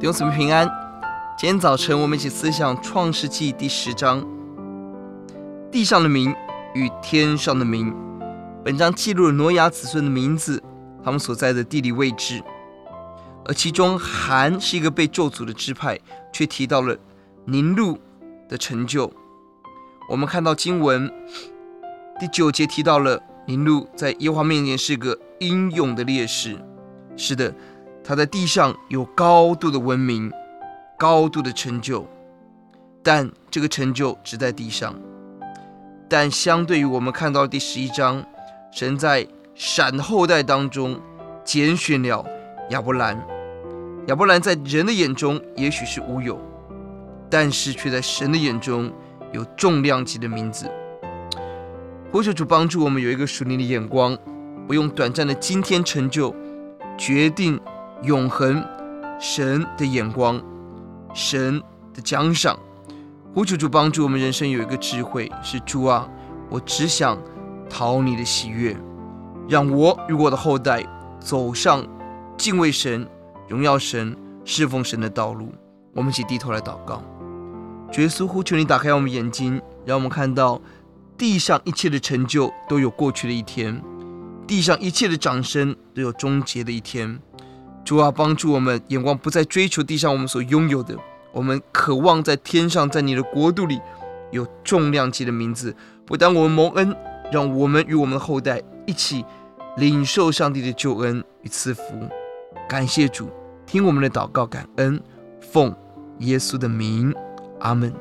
弟兄姊妹平安。今天早晨，我们一起思想《创世纪》第十章，地上的民与天上的民。本章记录了挪亚子孙的名字，他们所在的地理位置。而其中，含是一个被咒诅的支派，却提到了宁录的成就。我们看到经文第九节提到了宁录在耶和华面前是个英勇的烈士。是的。他在地上有高度的文明，高度的成就，但这个成就只在地上。但相对于我们看到第十一章，神在闪后代当中拣选了亚伯兰。亚伯兰在人的眼中也许是无有，但是却在神的眼中有重量级的名字。呼求主帮助我们有一个属灵的眼光，不用短暂的今天成就决定。永恒神的眼光，神的奖赏，呼求主帮助我们人生有一个智慧，是主啊，我只想讨你的喜悦，让我与我的后代走上敬畏神、荣耀神、侍奉神的道路。我们一起低头来祷告，主耶稣，呼求你打开我们眼睛，让我们看到地上一切的成就都有过去的一天，地上一切的掌声都有终结的一天。主啊，帮助我们眼光不再追求地上我们所拥有的，我们渴望在天上，在你的国度里有重量级的名字。不但我们蒙恩，让我们与我们的后代一起领受上帝的救恩与赐福。感谢主，听我们的祷告，感恩，奉耶稣的名，阿门。